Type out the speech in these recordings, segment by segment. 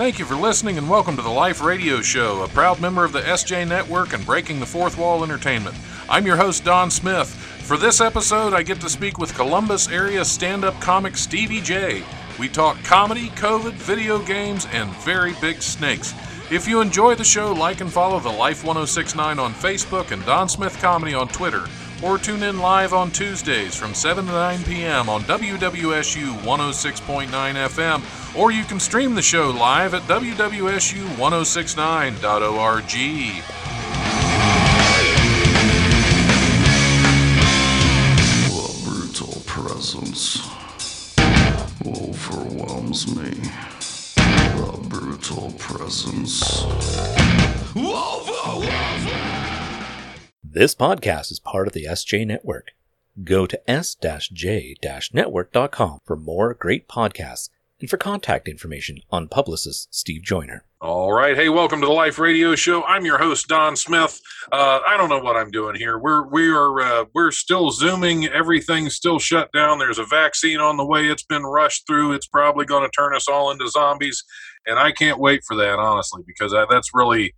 Thank you for listening and welcome to the Life Radio Show, a proud member of the SJ Network and Breaking the Fourth Wall Entertainment. I'm your host, Don Smith. For this episode, I get to speak with Columbus area stand up comic Stevie J. We talk comedy, COVID, video games, and very big snakes. If you enjoy the show, like and follow the Life 1069 on Facebook and Don Smith Comedy on Twitter, or tune in live on Tuesdays from 7 to 9 p.m. on WWSU 106.9 FM, or you can stream the show live at WWSU1069.org. The brutal presence overwhelms me. The brutal presence overwhelms me. This podcast is part of the SJ Network. Go to s-j-network.com for more great podcasts and for contact information on publicist Steve Joyner. All right. Hey, welcome to the Life Radio Show. I'm your host, Don Smith. Uh, I don't know what I'm doing here. We're we are uh, we're still zooming. Everything's still shut down. There's a vaccine on the way. It's been rushed through. It's probably going to turn us all into zombies, and I can't wait for that, honestly, because I, that's really.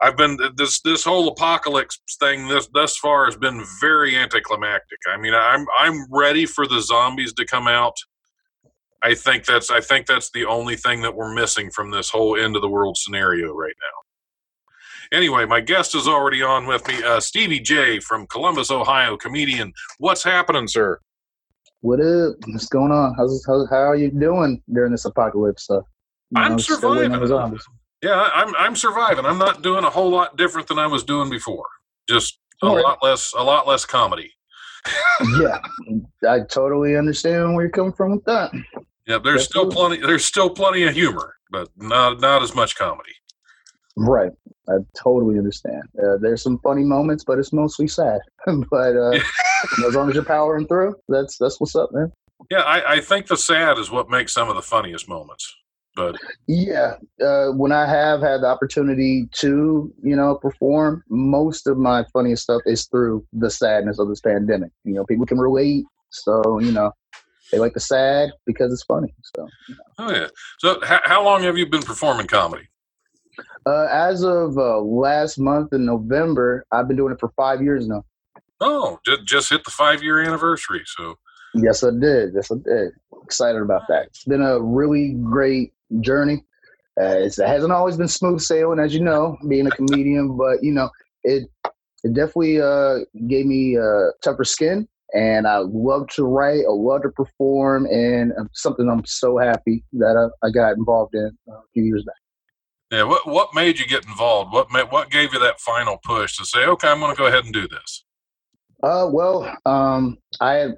I've been this this whole apocalypse thing this thus far has been very anticlimactic. I mean, I'm I'm ready for the zombies to come out. I think that's I think that's the only thing that we're missing from this whole end of the world scenario right now. Anyway, my guest is already on with me, uh, Stevie J from Columbus, Ohio, comedian. What's happening, sir? What up? What's going on? How's how, how are you doing during this apocalypse stuff? You I'm still waiting on the surviving. Yeah, I'm I'm surviving. I'm not doing a whole lot different than I was doing before. Just a right. lot less a lot less comedy. yeah, I totally understand where you're coming from with that. Yeah, there's still plenty there's still plenty of humor, but not not as much comedy. Right, I totally understand. Uh, there's some funny moments, but it's mostly sad. but uh, as long as you're powering through, that's that's what's up, man. Yeah, I, I think the sad is what makes some of the funniest moments. But Yeah, uh, when I have had the opportunity to, you know, perform, most of my funniest stuff is through the sadness of this pandemic. You know, people can relate, so you know, they like the sad because it's funny. So, oh yeah. So h- how long have you been performing comedy? uh, as of uh, last month in November, I've been doing it for five years now. Oh, just just hit the five year anniversary. So Yes, I did. Yes, I did. Excited about that. It's been a really great journey. Uh, it hasn't always been smooth sailing, as you know, being a comedian, but you know, it it definitely uh, gave me uh, tougher skin, and I love to write, I love to perform, and uh, something I'm so happy that I, I got involved in uh, a few years back. yeah, what what made you get involved? What ma- what gave you that final push to say, okay, I'm going to go ahead and do this? Uh, well, um, I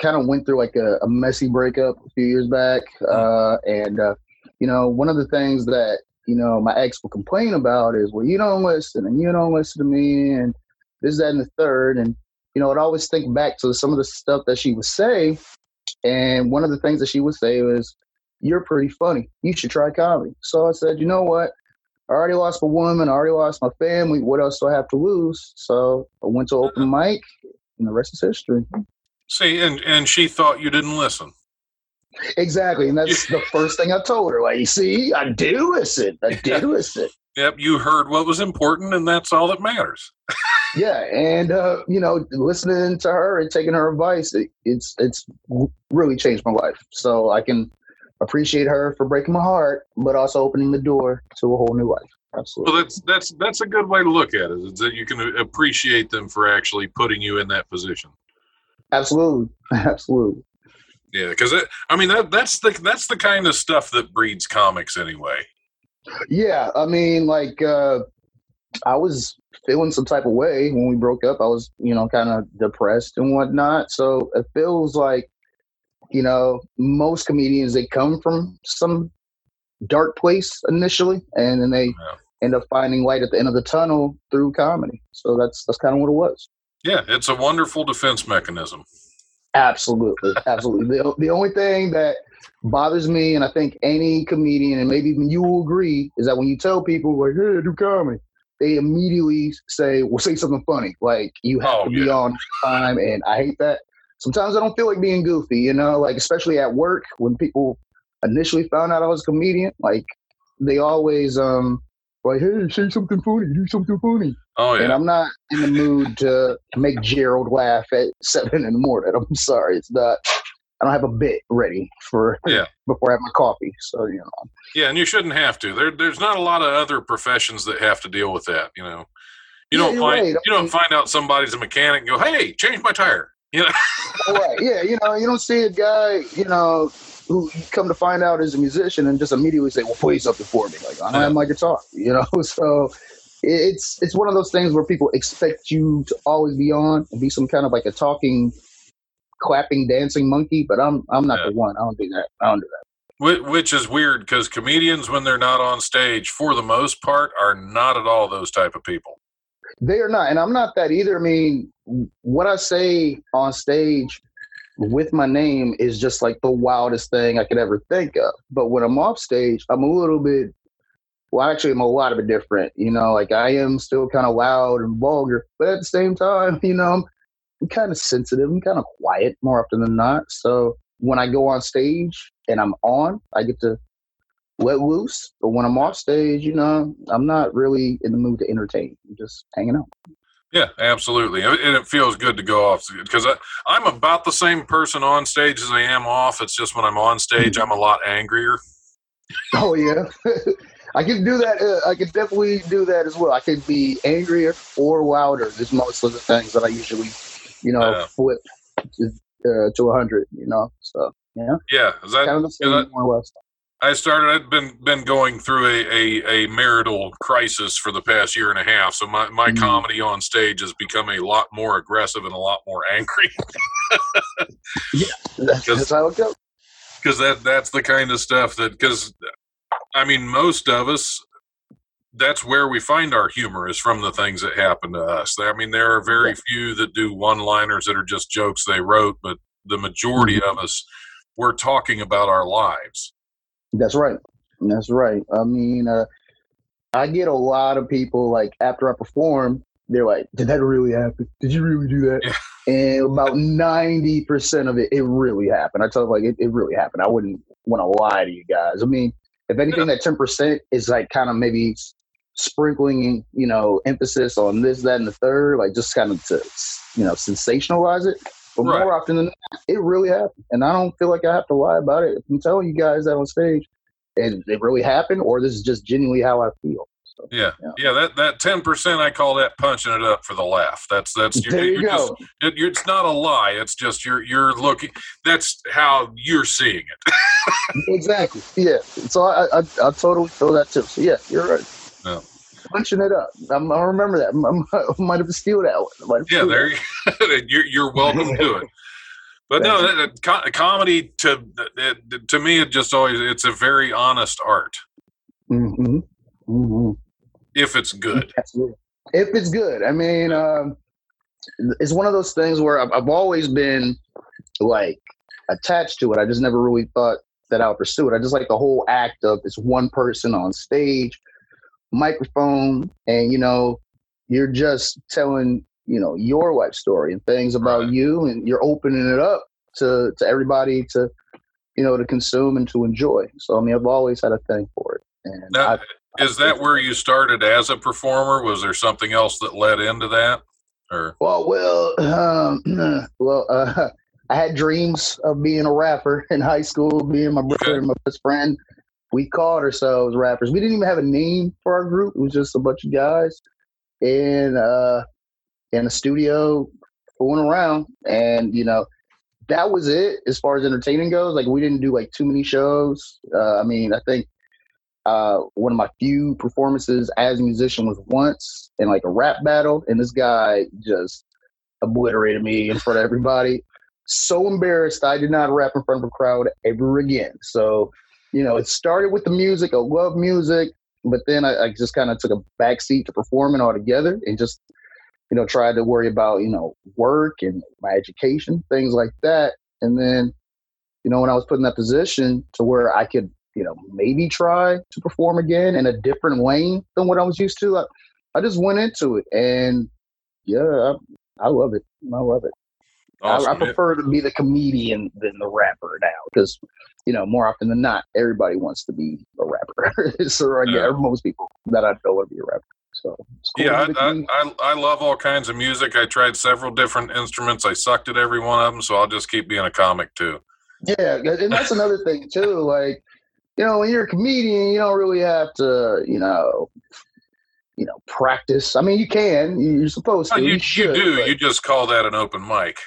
kind of went through like a, a messy breakup a few years back, uh, and uh, you know, one of the things that you know my ex would complain about is, well, you don't listen, and you don't listen to me, and this, that, and the third, and you know, I'd always think back to some of the stuff that she would say, and one of the things that she would say was, "You're pretty funny. You should try comedy." So I said, you know what? I already lost my woman. I already lost my family. What else do I have to lose? So I went to open mic, and the rest is history. See, and and she thought you didn't listen. Exactly, and that's the first thing I told her. Like, you see, I do listen. I did listen. Yep, you heard what was important, and that's all that matters. Yeah, and uh, you know, listening to her and taking her advice, it, it's it's really changed my life. So I can appreciate her for breaking my heart, but also opening the door to a whole new life. Absolutely. Well, that's that's that's a good way to look at it. Is that you can appreciate them for actually putting you in that position. Absolutely. Absolutely. Yeah, because I mean that that's the that's the kind of stuff that breeds comics anyway. Yeah, I mean, like uh, I was feeling some type of way when we broke up. I was, you know, kind of depressed and whatnot. So it feels like, you know, most comedians they come from some dark place initially, and then they Yeah. end up finding light at the end of the tunnel through comedy. So that's that's kind of what it was. Yeah, it's a wonderful defense mechanism. Absolutely, absolutely. The, the only thing that bothers me, and I think any comedian, and maybe even you will agree, is that when you tell people like, "Hey, do comedy," they immediately say, "Well, say something funny." Like you have Oh, to be on time, and I hate that. Sometimes I don't feel like being goofy, you know, like especially at work when people initially found out I was a comedian. Like they always um like, hey, say something funny, do something funny. Oh yeah. And. I'm not in the mood to make Gerald laugh at seven in the morning. I'm sorry, it's not. I don't have a bit ready for Yeah. before I have my coffee. So you know, Yeah, and you shouldn't have to. There, there's not a lot of other professions that have to deal with that. You know, you Yeah, don't find right. You don't find out somebody's a mechanic and go, "Hey, change my tire." You know, right? Yeah, you know, you don't see a guy, you know, who you come to find out is a musician and just immediately say, "Well, play something for me." Like I don't have my guitar, you know. So it's it's one of those things where people expect you to always be on and be some kind of like a talking, clapping, dancing monkey. But I'm I'm not Yeah. the one. I don't do that. I don't do that. Which is weird because comedians, when they're not on stage, for the most part, are not at all those type of people. They are not, and I'm not that either. I mean, what I say on stage with my name is just like the wildest thing I could ever think of. But when I'm off stage, I'm a little bit, well, actually, I'm a lot of it different. You know, like I am still kind of loud and vulgar, but at the same time, you know, I'm, I'm kind of sensitive. I'm kind of quiet more often than not. So when I go on stage and I'm on, I get to let loose. But when I'm off stage, you know, I'm not really in the mood to entertain. I'm just hanging out. Yeah, absolutely, and it feels good to go off because I'm about the same person on stage as I am off. It's just when I'm on stage, I'm a lot angrier. Oh yeah, I can do that. Uh, I can definitely do that as well. I can be angrier or louder. Is most of the things that I usually, you know, Yeah. flip to, uh, to a hundred. You know, so yeah, Yeah, is that kind of is that- more or less. I started. I'd been been going through a, a, a marital crisis for the past year and a half. So my, my Mhm. comedy on stage has become a lot more aggressive and a lot more angry That's, that's how it goes. because that that's the kind of stuff that because I mean most of us that's where we find our humor is from the things that happen to us. I mean there are very Yeah. few that do one liners that are just jokes they wrote, but the majority Mm-hmm. of us we're talking about our lives. That's right. That's right. I mean, uh, I get a lot of people like after I perform, they're like, "Did that really happen? Did you really do that?" And about ninety percent of it, it really happened. I tell them like, it, it really happened. I wouldn't want to lie to you guys. I mean, if anything, that ten percent is like kind of maybe sprinkling, you know, emphasis on this, that, and the third, like just kind of to, you know, sensationalize it. But Right. more often than not, it really happened, and I don't feel like I have to lie about it. If I'm telling you guys that on stage, and it really happened, or this is just genuinely how I feel. So, Yeah, Yeah. yeah. That that ten percent, I call that punching it up for the laugh. That's that's you're, there you you're just go. it, you're, it's not a lie. It's just you're you're looking. That's how you're seeing it. exactly. Yeah. So I, I I totally feel that too. So yeah, you're right. Yeah. Punching it up. I'm, I remember that. I, might have stealed that one. I might have Yeah, there you, you're you're welcome to it. But no, that, that co- comedy to it, to me, it just always it's a very honest art that. Mhm. Mhm. if it's good. Absolutely. If it's good, I mean, um, it's one of those things where I've, I've always been like attached to it. I just never really thought that I would pursue it. I just like the whole act of this one person on stage, microphone, and you know, you're just telling you know your life story and things about Right. you, and you're opening it up to to everybody to you know to consume and to enjoy. So I mean, I've always had a thing for it. And Now, I, is that where you started as a performer? Was there something else that led into that? Or Well, well, um, well, uh, I had dreams of being a rapper in high school. being my brother Okay. and my best friend, we called ourselves rappers. We didn't even have a name for our group. It was just a bunch of guys in uh, in a studio fooling around, and you know, that was it as far as entertaining goes. Like we didn't do like too many shows. Uh, I mean, I think uh, one of my few performances as a musician was once in like a rap battle, and this guy just obliterated me in front of everybody. So embarrassed, I did not rap in front of a crowd ever again. So, you know, it started with the music. I love music, but then I, I just kind of took a backseat to performing altogether and just, you know, tried to worry about, you know, work and my education, things like that. And then, you know, when I was put in that position to where I could, you know, maybe try to perform again in a different lane than what I was used to, I, I just went into it. And yeah, I, I love it. I love it. I, I awesome. prefer to be the comedian than the rapper now because you know, more often than not, everybody wants to be a rapper. so yeah, Yeah. most people that I know want to be a rapper. So it's cool Yeah, I, I, I, I love all kinds of music. I tried several different instruments. I sucked at every one of them, so I'll just keep being a comic too. Yeah, and that's another thing too. Like, you know, when you're a comedian, you don't really have to, you know, you know, practice. I mean, you can. You're supposed oh, to. Oh, you, you should, do. but- You just call that an open mic.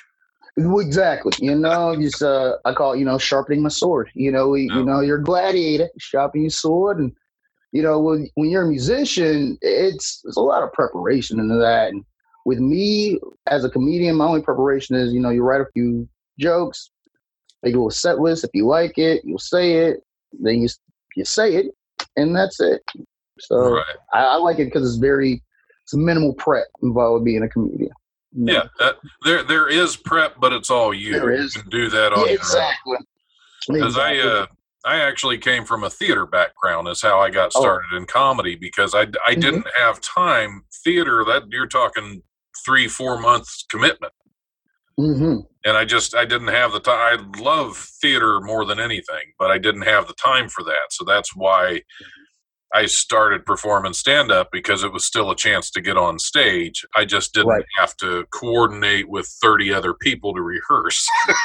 Exactly. You know, just uh, I call it, you know, sharpening my sword. You know, we, you know, you're a gladiator, sharpening your sword, and you know, when when you're a musician, it's there's a lot of preparation into that. And with me as a comedian, my only preparation is, you know, you write a few jokes, make a little set list. If you like it, you'll say it. Then you you say it, and that's it. So right. I, I like it because it's very it's minimal prep involved with being a comedian. Know? Yeah. That, there there is prep, but it's all you. There is. You can do that on Yeah, exactly. Because I uh, I actually came from a theater background. Is how I got Oh. started in comedy because I I Mhm. didn't have time. Theater that you're talking three four months commitment. Mhm. and I just I didn't have the time. I love theater more than anything, but I didn't have the time for that. So that's why I started performing stand up because it was still a chance to get on stage. I just didn't Right. have to coordinate with 30 other people to rehearse.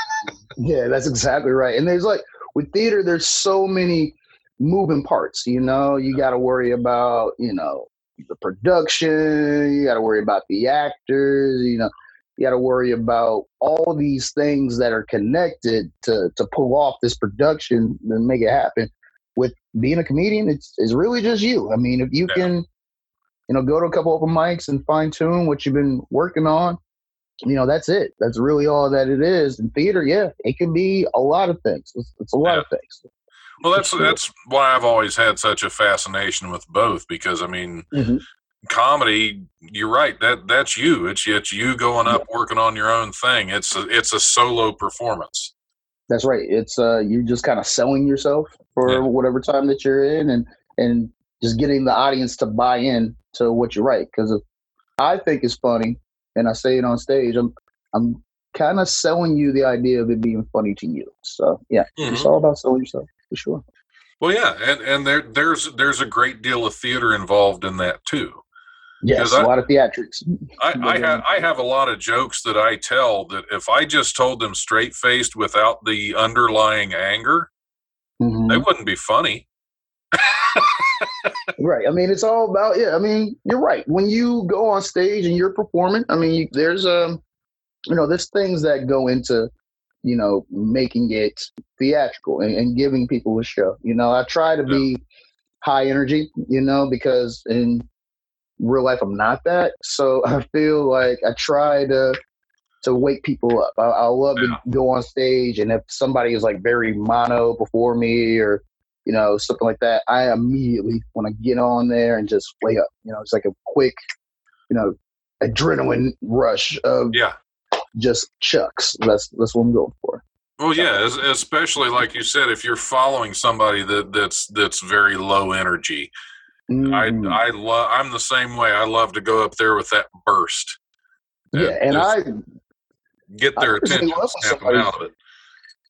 Yeah, that's exactly right. And there's like with theater, there's so many moving parts. You know, you got to worry about you know the production. You got to worry about the actors. You know, you got to worry about all these things that are connected to to pull off this production and make it happen. With being a comedian, it's it's really just you. I mean, if you Yeah. can, you know, go to a couple open mics and fine tune what you've been working on, you know, that's it. That's really all that it is. In theater, yeah, it can be a lot of things. It's, it's a lot Yeah. of things. well, that's that's why I've always had such a fascination with both because I mean, Mhm. comedy. You're right. That that's you. It's it's you going up working on your own thing. It's a, it's a solo performance. That's right. It's uh, you're just kind of selling yourself for Yeah. whatever time that you're in, and and just getting the audience to buy in to what you write. Because I think it's funny, and I say it on stage, I'm I'm kind of selling you the idea of it being funny to you. So yeah, Mhm. it's all about selling yourself for sure. Well, yeah, and and there there's there's a great deal of theater involved in that too. Yes, a I- lot of theatrics. I, I have I have a lot of jokes that I tell that if I just told them straight faced without the underlying anger, Mhm. they wouldn't be funny. Right. I mean, it's all about yeah. I mean, you're right. When you go on stage and you're performing, I mean, you, there's um, you know, there's things that go into, you know, making it theatrical and, and giving people a show. You know, I try to be high energy, you know, because in real life I'm not that. So I feel like I try to to wake people up. I, I love Yeah. to go on stage, and if somebody is like very mono before me or you know, something like that, I immediately want to get on there and just wake up. You know, it's like a quick, you know, adrenaline rush of Yeah. just chucks. That's that's what I'm going for. Well, yeah, especially like you said, if you're following somebody that that's that's very low energy, Mhm. I I love. I'm the same way. I love to go up there with that burst. yeah, and I get their personally attention, snap them out of it.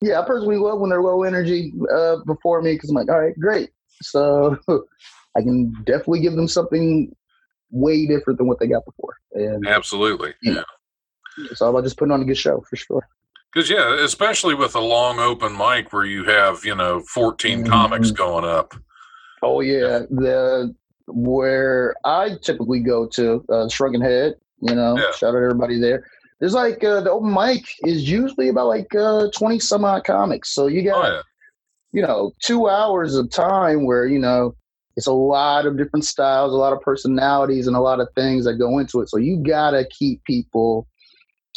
yeah, I personally love when they're low energy uh, before me because I'm like, all right, great. So I can definitely give them something way different than what they got before, and Absolutely. Yeah. it's all about just putting on a good show for sure. Because yeah, especially with a long open mic where you have you know 14 comics Mhm. going up. Oh yeah, the where I typically go to uh, Shrunken Head. You know, Yeah. shout out everybody there. There's like uh, the open mic is usually about like uh, twenty some odd comics. So you got Oh yeah, you know two hours of time where you know it's a lot of different styles, a lot of personalities, and a lot of things that go into it. So you gotta keep people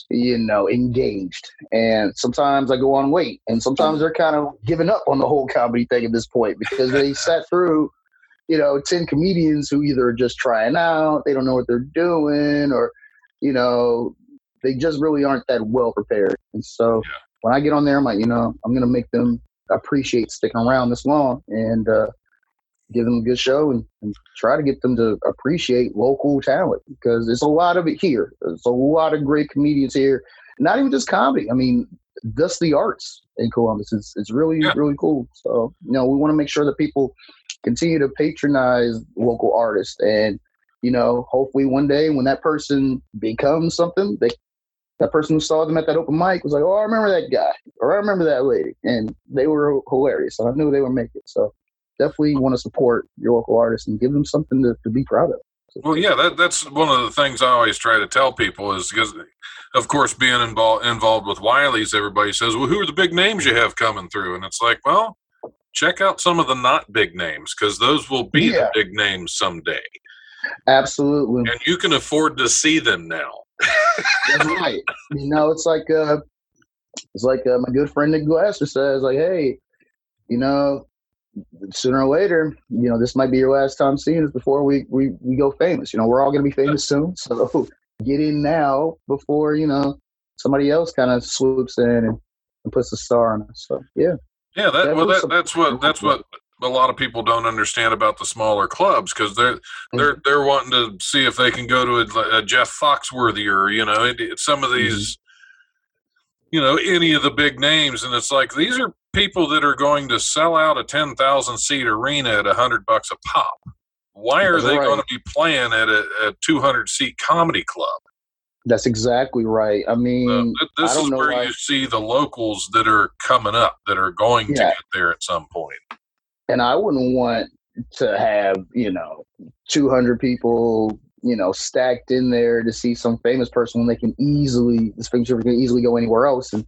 you know engaged and sometimes i go on wait and sometimes they're kind of giving up on the whole comedy thing at this point because they sat through you know 10 comedians who either are just trying out they don't know what they're doing or you know they just really aren't that well prepared and so Yeah. when i get on there i'm like you know i'm gonna make them appreciate sticking around this long and uh give them a good show and, and try to get them to appreciate local talent because there's a lot of it here. There's a lot of great comedians here. Not even just comedy. I mean, just the arts in Columbus. It's it's really Yeah. really cool. So you know, we want to make sure that people continue to patronize local artists, and you know, hopefully one day when that person becomes something, they that person who saw them at that open mic was like, "Oh, I remember that guy, or I remember that lady," and they were hilarious, and I knew they would make it. So definitely want to support your local artists and give them something to, to be proud of. Well, yeah, that, that's one of the things I always try to tell people is because, of course, being involved involved with Wiley's, everybody says, "Well, who are the big names you have coming through?" And it's like, well, check out some of the not big names because those will be Yeah. the big names someday, Absolutely. and you can afford to see them now. That's right. You know, it's like uh, it's like uh, my good friend Nick Glasser says, like, hey, you know, sooner or later, you know, this might be your last time seeing us before we we, we go famous. You know, we're all gonna be famous soon, so get in now before you know somebody else kind of swoops in and, and puts a star on us. So yeah, Yeah, that well, that, that's what that's what a lot of people don't understand about the smaller clubs because they're they're they're wanting to see if they can go to a, a Jeff Foxworthy or you know it, it- some of mm-hmm. these you know any of the big names, and it's like these are people that are going to sell out a ten thousand seat arena at a hundred bucks a pop. Why are That's they right. going to be playing at a, a two hundred seat comedy club? that's exactly right. I mean, Uh, th- this I don't is know where why- you see the locals that are coming up that are going to get there at some point. and I wouldn't want to have you know 200 people you know stacked in there to see some famous person when they can easily this famous person can easily go anywhere else and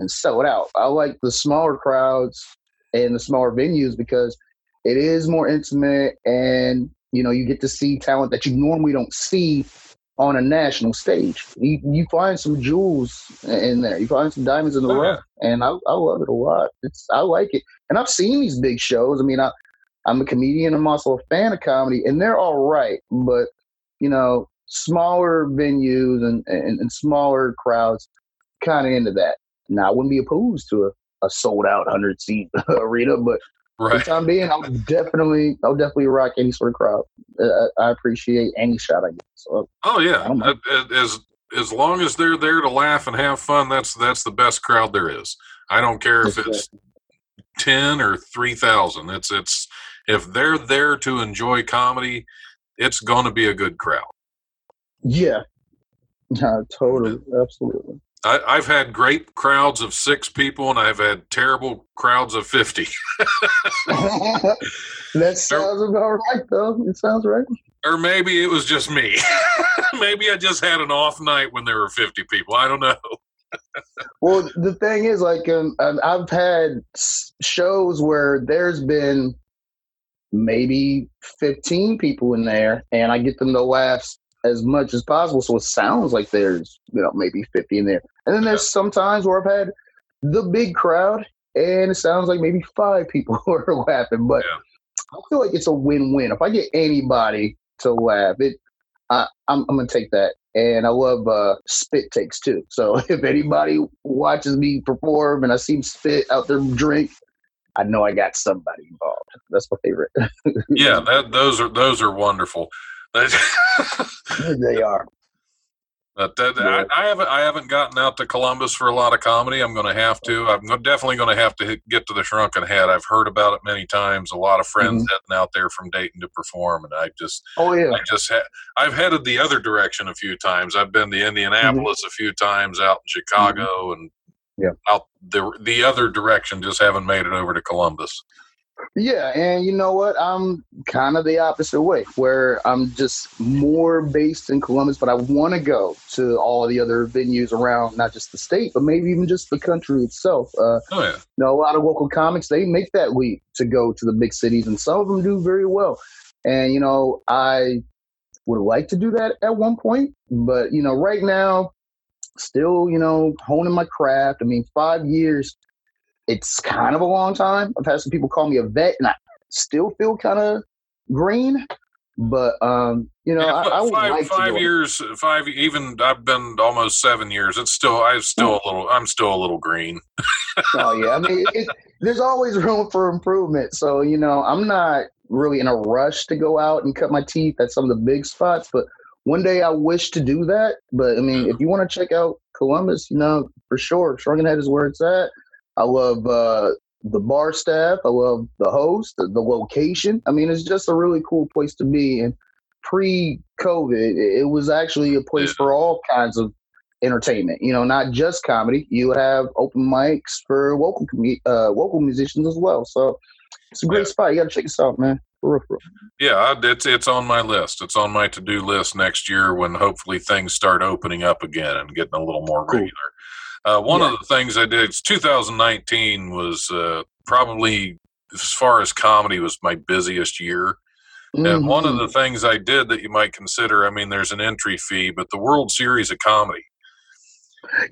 and sell it out. I like the smaller crowds and the smaller venues because it is more intimate and you know you get to see talent that you normally don't see on a national stage. You, you find some jewels in there. You find some diamonds in the Oh, rough, and I, I love it a lot. It's I like it, and I've seen these big shows. I mean, I, I'm a comedian. I'm also a fan of comedy, and they're all right. But you know, smaller venues and and, and smaller crowds, kind of into that. Now, I wouldn't be opposed to a, a sold out hundred seat arena, but for the time being, I'll definitely I'll definitely rock any sort of crowd. Uh, I appreciate any shot I get. So Oh yeah, I don't mind. Uh, uh, as as long as they're there to laugh and have fun, that's that's the best crowd there is. I don't care if it's ten or three thousand. It's it's if they're there to enjoy comedy, it's going to be a good crowd. yeah, yeah, totally, absolutely. I, I've had great crowds of six people, and I've had terrible crowds of fifty. that sounds about right, though. It sounds right. or maybe it was just me. maybe I just had an off night when there were fifty people. I don't know. Well, the thing is, like, um, I've I've had shows where there's been maybe 15 people in there, and I get them to laugh as much as possible. So it sounds like there's, you know, maybe 50 in there. And then there's some times where I've had the big crowd, and it sounds like maybe five people are laughing. But Yeah. I feel like it's a win-win. If I get anybody to laugh, it, I, I'm, I'm gonna take that. And I love uh, spit takes too. So if anybody watches me perform and I see them spit out their drink, I know I got somebody involved. That's my favorite. Yeah, that those are those are wonderful. They are. But that, Yeah. I, I haven't I haven't gotten out to Columbus for a lot of comedy. I'm going to have to. I'm definitely going to have to hit, get to the Shrunken Head. I've heard about it many times. A lot of friends mm-hmm. heading out there from Dayton to perform, and I just Oh yeah. I just ha- I've headed the other direction a few times. I've been to mm-hmm. Indianapolis a few times, out in mm-hmm. Chicago, and Yeah. out the the other direction. Just haven't made it over to Columbus. Yeah, and you know what? I'm kind of the opposite way, where I'm just more based in Columbus, but I want to go to all of the other venues around, not just the state, but maybe even just the country itself. Uh, Oh yeah, you know, a lot of local comics they make that leap to go to the big cities, and some of them do very well. And you know, I would like to do that at one point, but you know, right now, still, you know, honing my craft. I mean, five years, it's kind of a long time. I've had some people call me a vet, and I still feel kind of green. But um, you know, Yeah, I, I would five, like five years, five even I've been almost seven years. It's still I'm still a little I'm still a little green. Oh yeah, I mean, it, there's always room for improvement. So you know, I'm not really in a rush to go out and cut my teeth at some of the big spots, but one day I wish to do that. But I mean, if you want to check out Columbus, you know, for sure, Shrunken Head is where it's at. I love uh, the bar staff. I love the host, the, the location. I mean, it's just a really cool place to be. And pre-COVID, it, it was actually a place for all kinds of entertainment. You know, not just comedy. You have open mics for local com- uh, local musicians as well. So it's a great Yeah. spot. You got to check this out, man. For real, for real. Yeah, it's it's on my list. It's on my to do list next year when hopefully things start opening up again and getting a little more Cool. regular. Uh, one Yeah. of the things I did, it's 2019 was uh, probably as far as comedy was my busiest year. And one of Mhm. the things I did that you might consider, I mean, there's an entry fee, but the World Series of Comedy.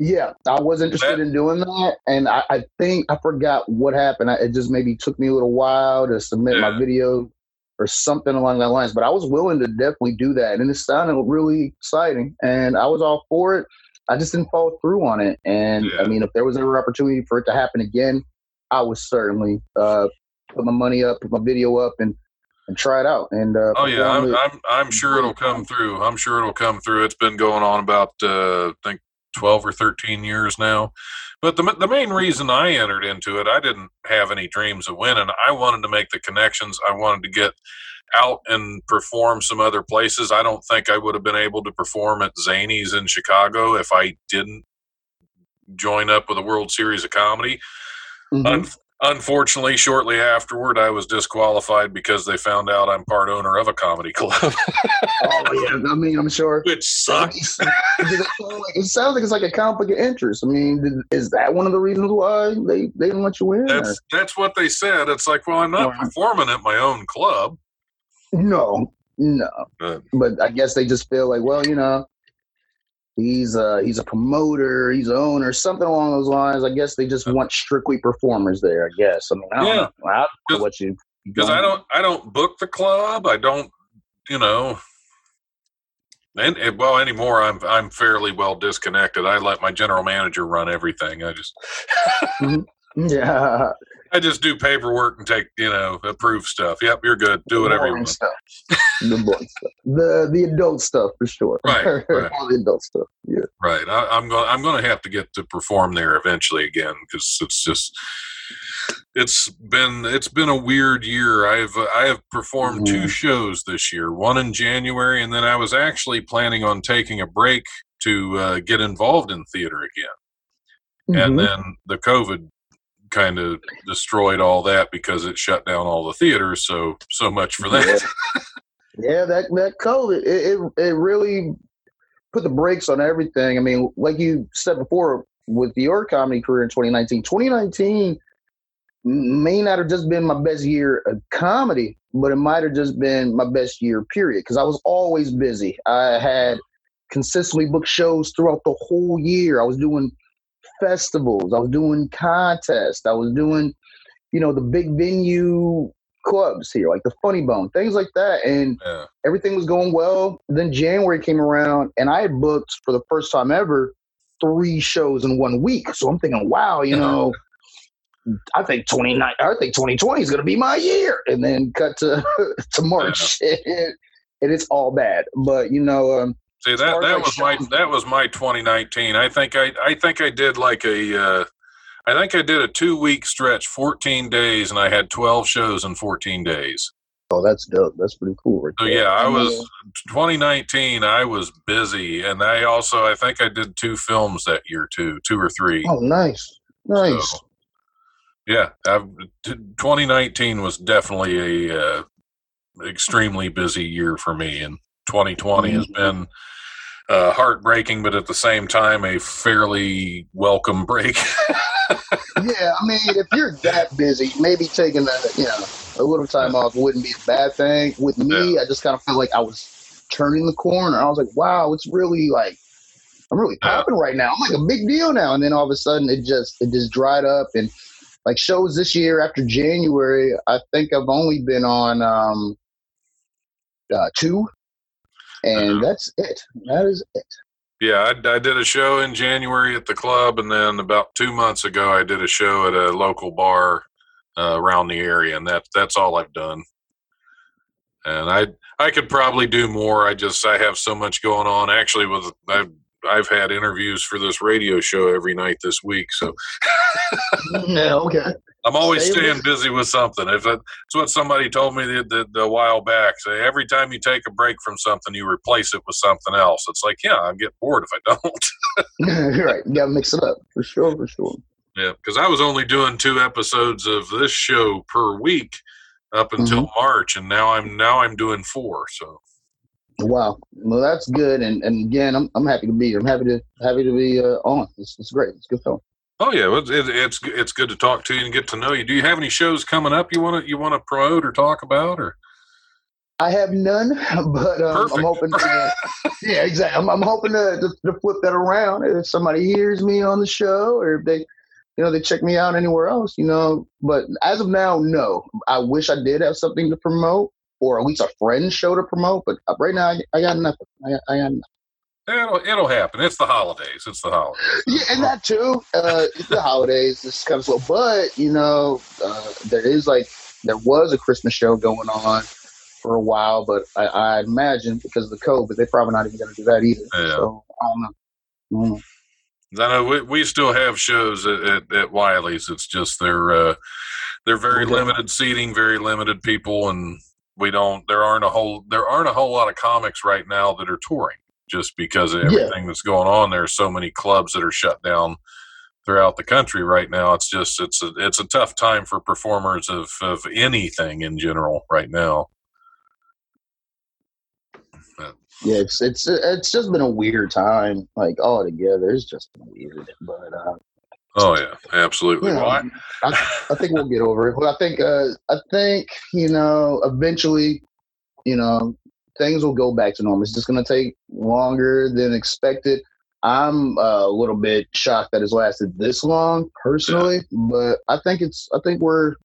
Yeah, I was interested That- in doing that, and I, I think I forgot what happened. I, it just maybe took me a little while to submit Yeah. my video or something along that lines. But I was willing to definitely do that, and it sounded really exciting, and I was all for it. I just didn't follow through on it, and Yeah. I mean, if there was ever opportunity for it to happen again, I would certainly uh, put my money up, put my video up, and and try it out. And uh, Oh yeah, I'm. I'm I'm sure it'll come through. I'm sure it'll come through. It's been going on about uh, I think 12 or 13 years now. But the the main reason I entered into it, I didn't have any dreams of winning. I wanted to make the connections. I wanted to get out and perform some other places. I don't think I would have been able to perform at Zanies in Chicago if I didn't join up with the World Series of Comedy. Mhm. Un- unfortunately, shortly afterward, I was disqualified because they found out I'm part owner of a comedy club, oh yeah, I mean, I'm sure. which sucked. Does it, sound like, it sounds like it's like a conflict of interest. I mean, is that one of the reasons why they, they didn't let you in? or- That's that's what they said. It's like, well, I'm not Right. performing at my own club. No, no. But- But I guess they just feel like, well, you know, he's a he's a promoter, he's an owner, something along those lines. I guess they just want strictly performers there. I guess. I mean, I don't Yeah. know. I don't know what you Because I don't I don't book the club. I don't, you know. And, and well, anymore, I'm I'm fairly well disconnected. I let my general manager run everything. I just mm-hmm. Yeah, I just do paperwork and take you know approve stuff. Yep, you're good. Do whatever you want. stuff. the boring stuff. The the adult stuff for sure. Right, right. All the adult stuff. Yeah. Right. I, I'm going. I'm going to have to get to perform there eventually again because it's just. It's been it's been a weird year. I've uh, I have performed two Mhm. shows this year. One in January, and then I was actually planning on taking a break to uh, get involved in theater again. And Mhm. then the COVID kind of destroyed all that because it shut down all the theaters. So so much for that. Yeah, that that COVID it, it it really put the brakes on everything. I mean, like you said before, with your comedy career in 2019, 2019 may not have just been my best year of comedy, but it might have just been my best year, period. Because I was always busy. I had consistently booked shows throughout the whole year. I was doing festivals, I was doing contests, I was doing, you know, the big venue clubs here, like the Funny Bone, things like that. And Yeah. everything was going well. Then January came around, and I had booked for the first time ever three shows in one week. So I'm thinking, wow, you know, I think 29, I think 2020 is going to be my year. And then cut to to March, and it's all bad. But you know, um, See that that like, was my that was my 2019. I think I I think I did like a uh, I think I did a two week stretch, 14 days, and I had 12 shows in 14 days. oh, that's dope. That's pretty cool. Right So there. yeah, I was 2019. I was busy, and I also I think I did two films that year too, two or three. Oh, nice, nice. So, yeah, I've, t- 2019 was definitely a uh, extremely busy year for me, and 2020 has Mhm. been uh, heartbreaking, but at the same time, a fairly welcome break. yeah, I mean, if you're that busy, maybe taking a you know a little time off wouldn't be a bad thing. With me, I just kind of felt like I was turning the corner. I was like, wow, it's really like I'm really Yeah. popping right now. I'm like a big deal now. And then all of a sudden, it just it just dried up. And like shows this year after January, I think I've only been on um uh, two, and Uh-huh. that's it. That is it. yeah, I, I did a show in January at the club, and then about two months ago, I did a show at a local bar uh, around the area, and that that's all I've done. and I I could probably do more. I just I have so much going on. Actually, with I've I've had interviews for this radio show every night this week, so yeah, okay. I'm always staying with- busy with something. If it's what somebody told me the, the, the while back, say every time you take a break from something, you replace it with something else. It's like, yeah, I get bored if I don't. right. You gotta mix it up for sure, for sure. yeah, because I was only doing two episodes of this show per week up until March, and now I'm now I'm doing four. So Wow. Well, that's good. And and again, I'm I'm happy to be here. I'm happy to happy to be uh, on. It's, it's great. It's good film. Oh yeah, well, it, it's it's good to talk to you and get to know you. Do you have any shows coming up you want to you want to promote or talk about or? I have none, but um, I'm hoping. To, yeah, exactly. I'm, I'm hoping to, to to flip that around. If somebody hears me on the show, or if they, you know, they check me out anywhere else, you know. But as of now, no. I wish I did have something to promote, or at least a friend show to promote. But right now, I, I got nothing. I, I got nothing. It'll it'll happen. It's the holidays. It's the holidays. Yeah, and that too. Uh, it's the holidays. It's kind of slow, but you know, uh, there is like there was a Christmas show going on for a while, but I, I imagine because of the COVID, they're probably not even going to do that either. Yeah. So I don't know. Mm. I know we, we still have shows at, at, at Wiley's. It's just they're uh, they're very Okay. limited seating, very limited people, and we don't. There aren't a whole there aren't a whole lot of comics right now that are touring, just because of Yeah. everything that's going on. There's so many clubs that are shut down throughout the country right now. It's just it's a it's a tough time for performers of of anything in general right now. Yeah, it's it's it's just been a weird time, like all together. It's just been weird, but uh, Oh yeah, absolutely. you know, I- I, think we'll get over it. Well, I think uh, I think you know eventually, you know, things will go back to normal. It's just going to take longer than expected. I'm uh, a little bit shocked that it's lasted this long, personally, but I think it's I think we're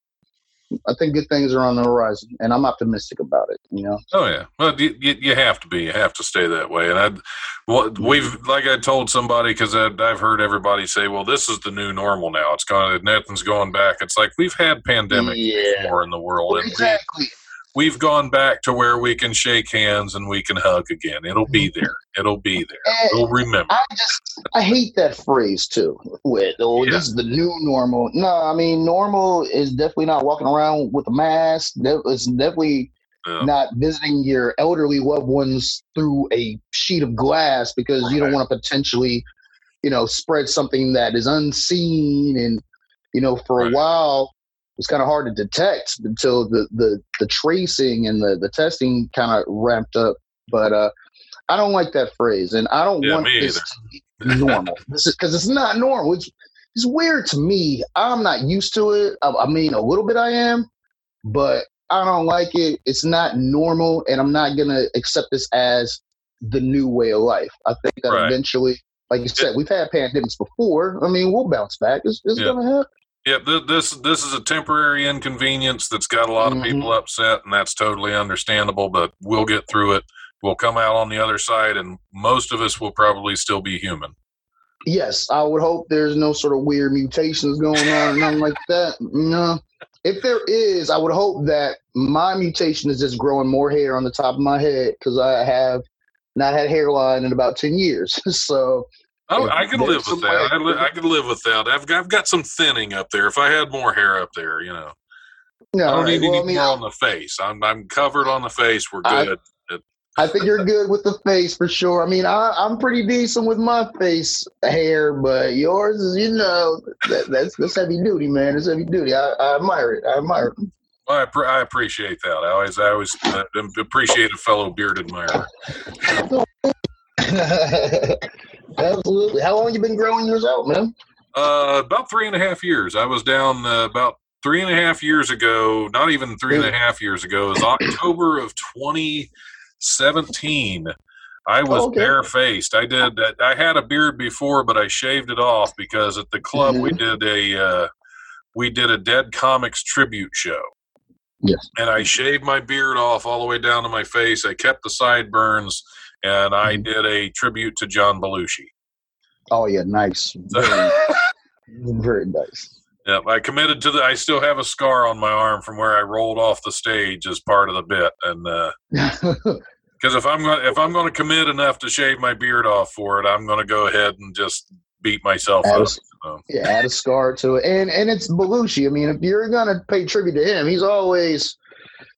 I think good things are on the horizon, and I'm optimistic about it. You know, Oh yeah, well you, you, have to be, you have to stay that way. And I, well, we've like I told somebody because I've heard everybody say, well, this is the new normal now. It's going, nothing's going back. It's like we've had pandemics yeah, before in the world, exactly. We, we've gone back to where we can shake hands and we can hug again. It'll be mm-hmm. there. It'll be there. We'll remember. I just I hate that phrase too. With oh, Yeah. this is the new normal. No, I mean normal is definitely not walking around with a mask. That- It's definitely Yeah. not visiting your elderly loved ones through a sheet of glass because you don't want to potentially, you know, spread something that is unseen. And you know, for Right. a while, it's kind of hard to detect until the the the tracing and the the testing kind of ramped up. But uh, I don't like that phrase, and I don't Yeah, want this to be normal. this is because it's not normal. It's it's weird to me. I'm not used to it. I, I mean, a little bit I am, but I don't like it. It's not normal, and I'm not gonna accept this as the new way of life. I think that Right. eventually, like you said, we've had pandemics before. I mean, we'll bounce back. It's, it's Yeah. gonna happen. Yep, th- this this is a temporary inconvenience that's got a lot of Mhm. people upset, and that's totally understandable. But we'll get through it. We'll come out on the other side, and most of us will probably still be human. Yes, I would hope there's no sort of weird mutations going on or nothing like that. No. If there is, I would hope that my mutation is just growing more hair on the top of my head because I have not had hairline in about 10 years. so, Oh, I can live with that. I, li- I could live with that. I've got, I've got some thinning up there. If I had more hair up there, you know, no, I don't right. need well, any I mean, more on the face. I'm I'm covered on the face. We're I- good. I think you're good with the face for sure. I mean, I, I'm pretty decent with my face hair, but yours is, you know, that, that's that's heavy duty, man. It's heavy duty. I, I admire it. I admire it. Well, I, I appreciate that. I always I always uh, appreciate a fellow beard admirer. Absolutely. How long you been growing yours out, man? Uh, about three and a half years. I was down uh, about three and a half years ago. Not even three and a half years ago. It was October of 2017. I was Oh, okay. barefaced. I did. I had a beard before, but I shaved it off because at the club we Mm-hmm. did a uh, we did a Dead Comics tribute show. Yes. And I shaved my beard off all the way down to my face. I kept the sideburns, and I Mhm. did a tribute to John Belushi. Oh yeah, nice. Very, very nice. Yep, I committed to the. I still have a scar on my arm from where I rolled off the stage as part of the bit, and because if I'm going if I'm going to commit enough to shave my beard off for it, I'm going to go ahead and just beat myself Add up. s- so. yeah, add a scar to it, and and it's Belushi. I mean, if you're gonna pay tribute to him, he's always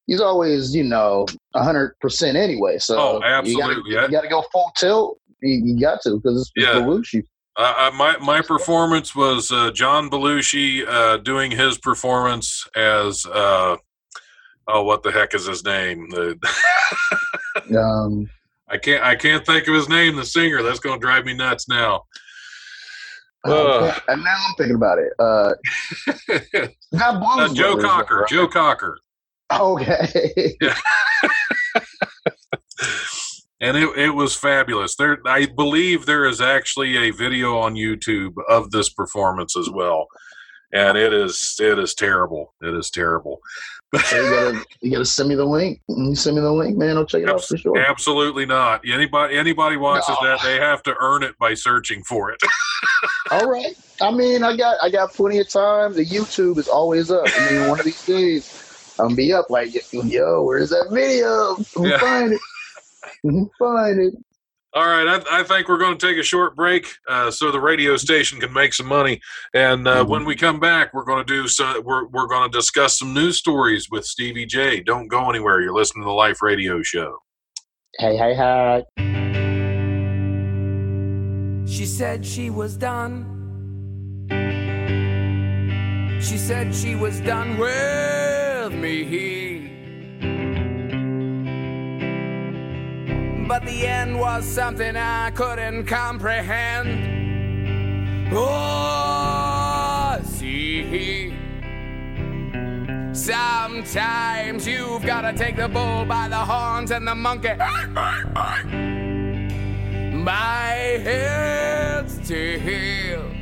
he's always you know hundred percent anyway. So Oh, absolutely, you got to go full tilt. You, you got to because it's, Yeah. Belushi. Uh, uh, my my performance was uh, John Belushi uh, doing his performance as uh, oh what the heck is his name? Um, I can't I can't think of his name. The singer that's going to drive me nuts now. oh, and now I'm thinking about it. Uh, not Uh, Blues Joe Cocker. right? Joe Cocker. Okay. and it, it was fabulous. There, I believe there is actually a video on YouTube of this performance as well, and it is it is terrible. It is terrible. So you gotta you gotta send me the link. You send me the link, man. I'll check it out for sure. Absolutely not. Anybody anybody watches No. that, they have to earn it by searching for it. All right. I mean, I got I got plenty of time. The YouTube is always up. I mean, one of these days, I'm be up like, yo, where's that video? Who Yeah. find it? Who find it? All right, I, I think we're going to take a short break uh, so the radio station can make some money. And uh, Mhm. when we come back, we're going to do so. We're we're going to discuss some news stories with Stevie J. Don't go anywhere. You're listening to the Life Radio Show. Hey, hey, hey. She said she was done. She said she was done with me. But the end was something I couldn't comprehend. Oh, see. Sometimes you've gotta take the bull by the horns and the monkey my head's tail.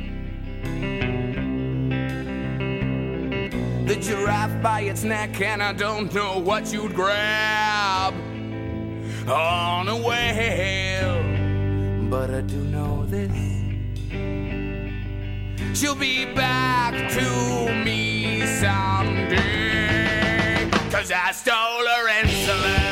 The giraffe by its neck, and I don't know what you'd grab on a whale. But I do know this. She'll be back to me someday. Cause I stole her insulin.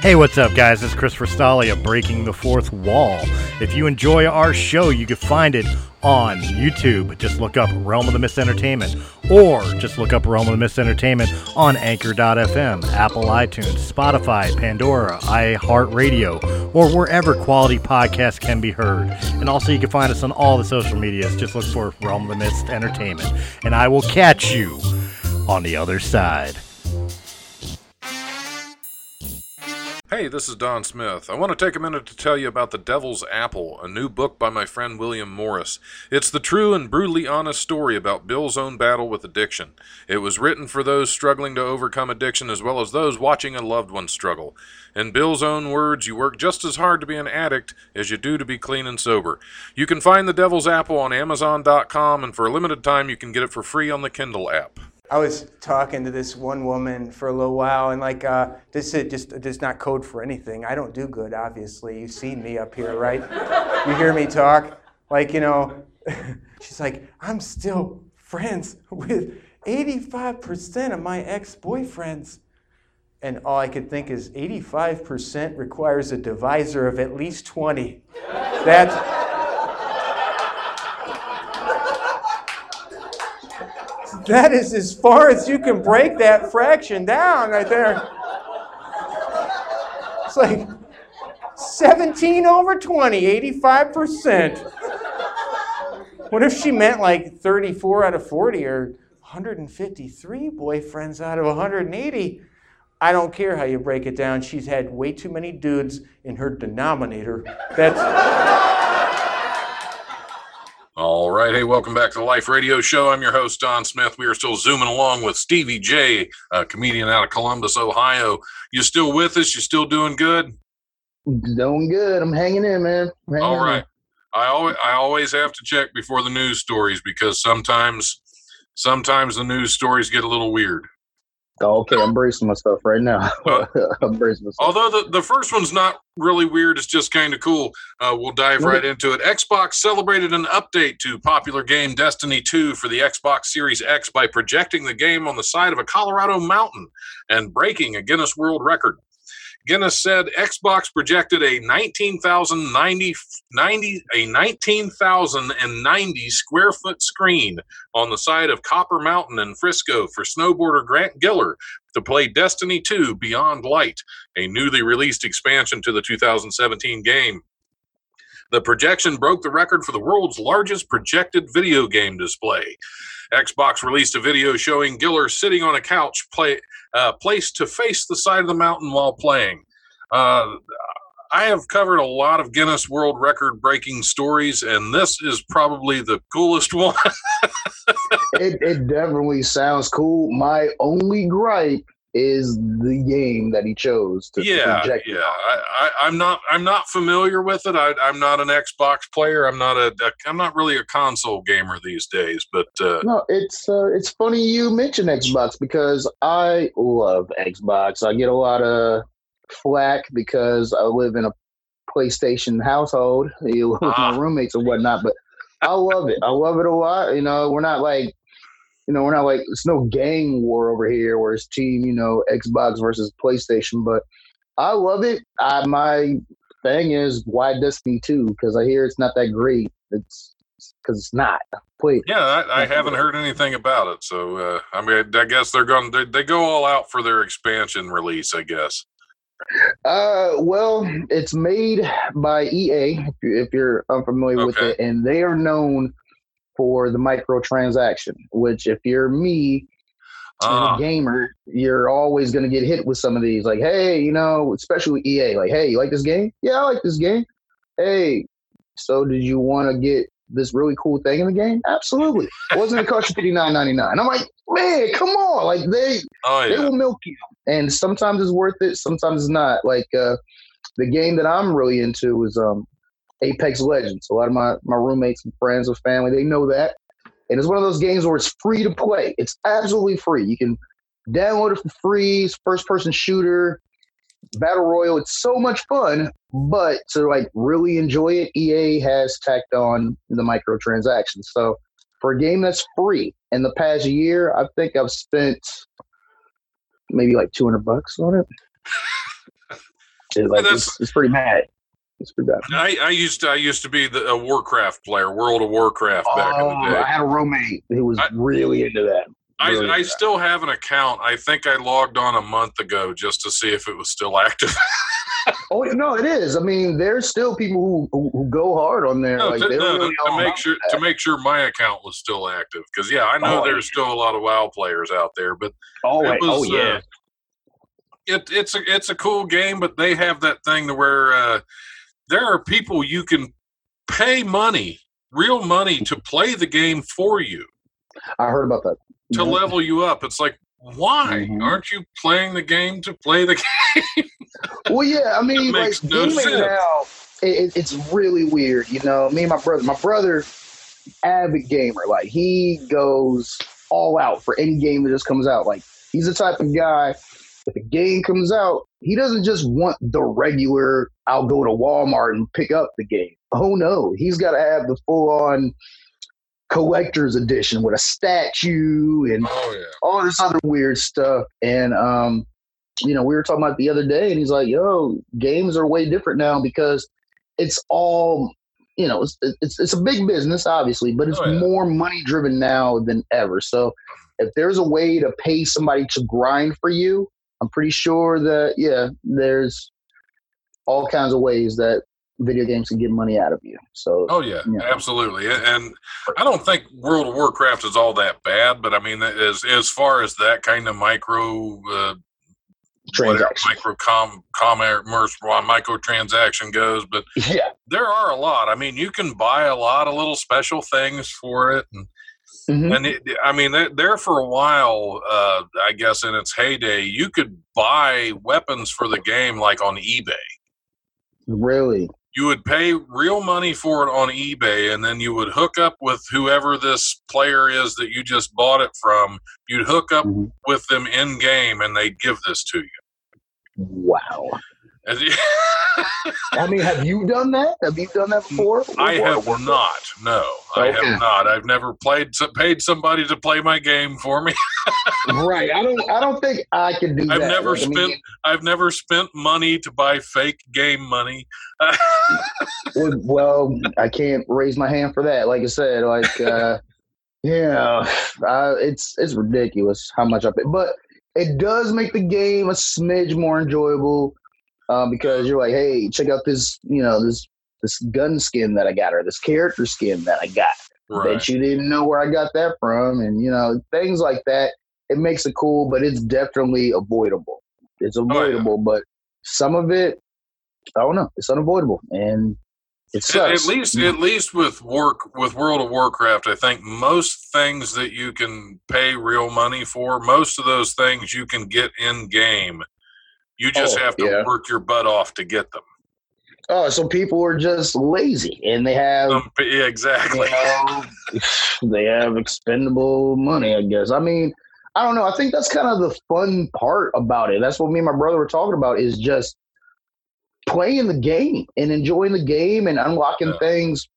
Hey, what's up, guys? It's Chris Stalia of Breaking the Fourth Wall. If you enjoy our show, you can find it on YouTube. Just look up Realm of the Mist Entertainment, or just look up Realm of the Mist Entertainment on Anchor.fm, Apple iTunes, Spotify, Pandora, iHeartRadio, or wherever quality podcasts can be heard. And also, you can find us on all the social medias. Just look for Realm of the Mist Entertainment. And I will catch you on the other side. Hey, this is Don Smith. I want to take a minute to tell you about The Devil's Apple, a new book by my friend William Morris. It's the true and brutally honest story about Bill's own battle with addiction. It was written for those struggling to overcome addiction as well as those watching a loved one struggle. In Bill's own words, you work just as hard to be an addict as you do to be clean and sober. You can find The Devil's Apple on Amazon.com, and for a limited time, you can get it for free on the Kindle app. I was talking to this one woman for a little while, and like uh, this is just does not code for anything. I don't do good, obviously. You've seen me up here, right? You hear me talk, like you know. She's like, I'm still friends with 85% of my ex-boyfriends. And all I could think is 85% requires a divisor of at least 20. That's that is as far as you can break that fraction down right there. It's like 17 over 20, 85%. What if she meant like 34 out of 40 or 153 boyfriends out of 180? I don't care how you break it down. She's had way too many dudes in her denominator. That's All right. Hey, welcome back to the Life Radio Show. I'm your host, Don Smith. We are still zooming along with Stevie J, a comedian out of Columbus, Ohio. You still with us? You still doing good? Doing good. I'm hanging in, man. Hanging All in. I always I always have to check before the news stories because sometimes sometimes the news stories get a little weird. Oh, okay, I'm bracing myself right now. Uh, I'm bracing myself. Although the, the first one's not really weird, it's just kind of cool. Uh, we'll dive right into it. Xbox celebrated an update to popular game Destiny 2 for the Xbox Series X by projecting the game on the side of a Colorado mountain and breaking a Guinness World Record. Guinness said Xbox projected a 19,090 90 a 19,090 square foot screen on the side of Copper Mountain in Frisco for snowboarder Grant Giller to play Destiny 2 Beyond Light, a newly released expansion to the 2017 game. The projection broke the record for the world's largest projected video game display. Xbox released a video showing Giller sitting on a couch play, uh, placed to face the side of the mountain while playing. Uh, I have covered a lot of Guinness World Record breaking stories, and this is probably the coolest one. it, it definitely sounds cool. My only gripe is the game that he chose to yeah, yeah. I, I'm not. I'm not familiar with it. I, I'm not an Xbox player. I'm not a. a. I'm not really a console gamer these days. But uh, No, it's uh, it's funny you mention Xbox because I love Xbox. I get a lot of flack because I live in a PlayStation household you know, with Ah. my roommates and whatnot. But I love it. I love it a lot. You know, we're not like, you know, we're not like it's no gang war over here where it's team, you know, Xbox versus PlayStation. But I love it. I, my thing is why Destiny two because I hear it's not that great. It's because it's not. Please. yeah, I, I haven't heard anything about it. So uh, I mean, I guess they're going. They, they go all out for their expansion release. I guess. Uh, well, it's made by EA. If you're, if you're unfamiliar with it, and they are known for the microtransaction. Which, if you're me, and Ah, a gamer, you're always going to get hit with some of these. Like, hey, you know, especially with EA. Like, hey, you like this game? Yeah, I like this game. Hey, so did you want to get this really cool thing in the game? Absolutely. Wasn't it cost you fifty nine ninety nine? I'm like, man, come on! Like they oh they will milk you and sometimes it's worth it sometimes it's not like uh the game that i'm really into is um apex legends. A lot of my my roommates and friends and family they know that. And it's one of those games where it's free to play. It's absolutely free. You can download it for free. It's first person shooter. Battle royal it's so much fun but to like really enjoy it ea has tacked on the microtransactions. So for a game that's free in the past year i think i've spent maybe like 200 bucks on it. It's, like, it's, it's pretty bad. It's pretty bad. I, I used to. I used to be the, a Warcraft player, World of Warcraft back in Oh, the day. I had a roommate who was I- really into that. I, Really I into that. still have an account. I think I logged on a month ago just to see if it was still active. Oh no, it is. I mean, there's still people who who, who go hard on there. no, like to, no, really to, to make sure that. to make sure my account was still active because yeah, I know Oh, there's still a lot of WoW players out there, but Oh, it wait, oh yeah. uh, it, it's a it's a cool game, but they have that thing to where uh, there are people you can pay money, real money, to play the game for you I heard about that. to level you up. It's like why Mhm. aren't you playing the game to play the game? Well, yeah, I mean, like no gaming now, it- it's really weird. You know, me and my brother, my brother, avid gamer. Like he goes all out for any game that just comes out. Like he's the type of guy. If a game comes out, he doesn't just want the regular. I'll go to Walmart and pick up the game. Oh no, he's got to have the full on collector's edition with a statue and Oh yeah. all this other weird stuff. And um, you know, we were talking about it the other day, and he's like, "Yo, games are way different now because it's all." You know, it's, it's it's a big business, obviously, but it's Oh, yeah. more money driven now than ever. So, if there's a way to pay somebody to grind for you, I'm pretty sure that yeah, there's all kinds of ways that video games can get money out of you. So, Oh yeah, Yeah. absolutely. And I don't think World of Warcraft is all that bad, but I mean, as as far as that kind of micro uh, transaction. micro com commerce well, microtransaction goes, but Yeah. there are a lot. I mean, you can buy a lot of little special things for it, and, Mhm. and it, I mean, there- for a while, uh, I guess in its heyday, you could buy weapons for the game like on eBay. Really. you would pay real money for it on eBay, and then you would hook up with whoever this player is that you just bought it from. You'd hook up Mhm. with them in game, and they'd give this to you. Wow. And you- I mean, have you done that? Have you done that before? I have not. No, I have not. I've never played paid somebody to play my game for me. right. I don't. I don't think I can do I've that. never Like, I mean, spent. I've never spent money to buy fake game money. well, well, I can't raise my hand for that. Like I said, like uh, yeah, uh, it's it's ridiculous how much I pay, but it does make the game a smidge more enjoyable um, because you're like, hey, check out this, you know, this this gun skin that I got or this character skin that I got. right. Bet you didn't know where I got that from, and you know things like that. It makes it cool, but it's definitely avoidable. It's yeah. avoidable, but some of it, I don't know, it's unavoidable, and it At, sucks. at least, at least with work with World of Warcraft, I think most things that you can pay real money for, most of those things you can get in game. You just Oh, have to yeah. work your butt off to get them. oh, so people are just lazy, and they have, Um, yeah, you exactly. know, they have expendable money. I guess. I mean, I don't know. I think that's kind of the fun part about it. That's what me and my brother were talking about. Is just playing the game and enjoying the game and unlocking Yeah. things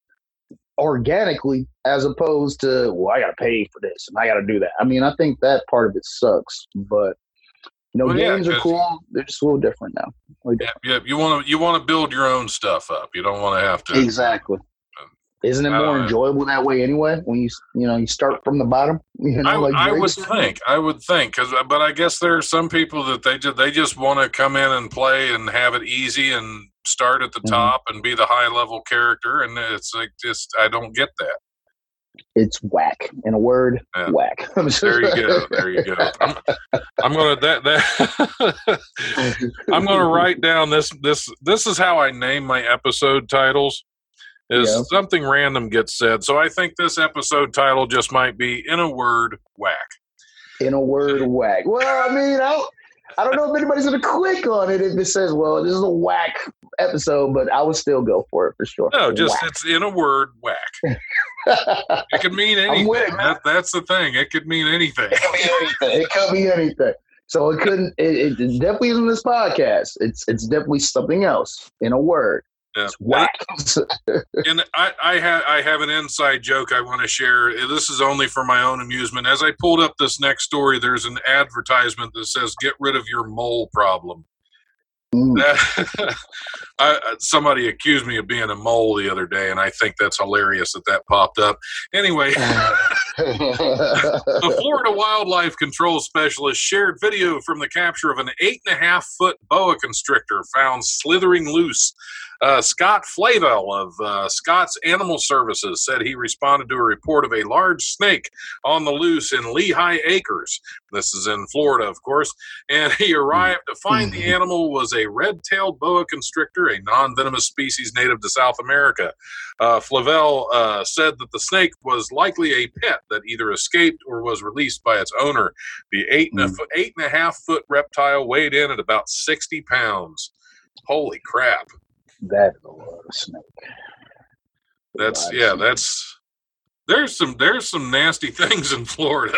organically as opposed to well i gotta pay for this and i gotta do that i mean i think that part of it sucks but you know Well, yeah, games are 'cause- cool they're just a little different now Really Yeah, yeah, you want to you want to build your own stuff up. You don't want to have to. exactly uh, isn't it more know. enjoyable that way anyway when you you know you start from the bottom you know I, like I would think. I would think, cause, uh, but I guess there are some people that they just they just want to come in and play and have it easy and start at the Mhm. top and be the high level character, and it's like just I don't get that. It's whack in a word Yeah. whack There you go. There you go. I'm, I'm gonna that that I'm gonna write down this this this is how I name my episode titles. Is Yeah. something random gets said. So I think this episode title just might be in a word whack. in a word whack. Well, I mean, I don't, I don't know if anybody's gonna click on it if it says, "Well, this is a whack episode," but I would still go for it for sure. No, just Whack. it's in a word whack. It could mean anything. it. That, that's the thing. It could mean anything. it could be anything. It could be anything. So it couldn't. It, it definitely isn't this podcast. It's it's definitely something else in a word. Yeah. And I, I have I have an inside joke I want to share. Uh, this is only for my own amusement. As I pulled up this next story, there's an advertisement that says "Get rid of your mole problem." Mm. I, somebody accused me of being a mole the other day, and I think that's hilarious that that popped up. Anyway, the Florida Wildlife Control Specialist shared video from the capture of an eight and a half foot boa constrictor found slithering loose. Uh, Scott Flavel of uh, Scott's Animal Services said he responded to a report of a large snake on the loose in Lehigh Acres. This is in Florida, of course. And he arrived to find the animal was a red tailed boa constrictor, a non venomous species native to South America. Uh, Flavel uh, said that the snake was likely a pet that either escaped or was released by its owner. The eight and, a, Mm. eight and a half foot reptile weighed in at about 60 pounds. Holy crap. That is a snake. That's, yeah, that's. There's some there's some nasty things in Florida.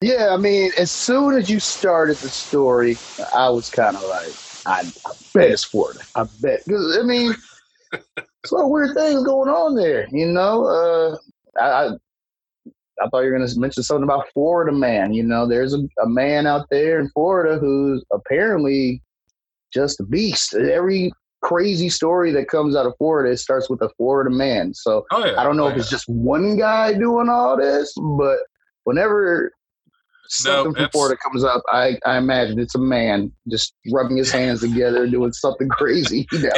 yeah, I mean, as soon as you started the story, I was kind of like, I, I bet it's Florida. I bet. I mean, it's a lot of weird things going on there, you know? Uh, I, I, I thought you were going to mention something about Florida man. You know, there's a, a man out there in Florida who's apparently just a beast. Every crazy story that comes out of Florida, it starts with a Florida man. So Oh yeah. I don't know oh, if it's just one guy doing all this, but whenever something from Florida comes up, I, I imagine it's a man just rubbing his hands together, doing something crazy. yeah.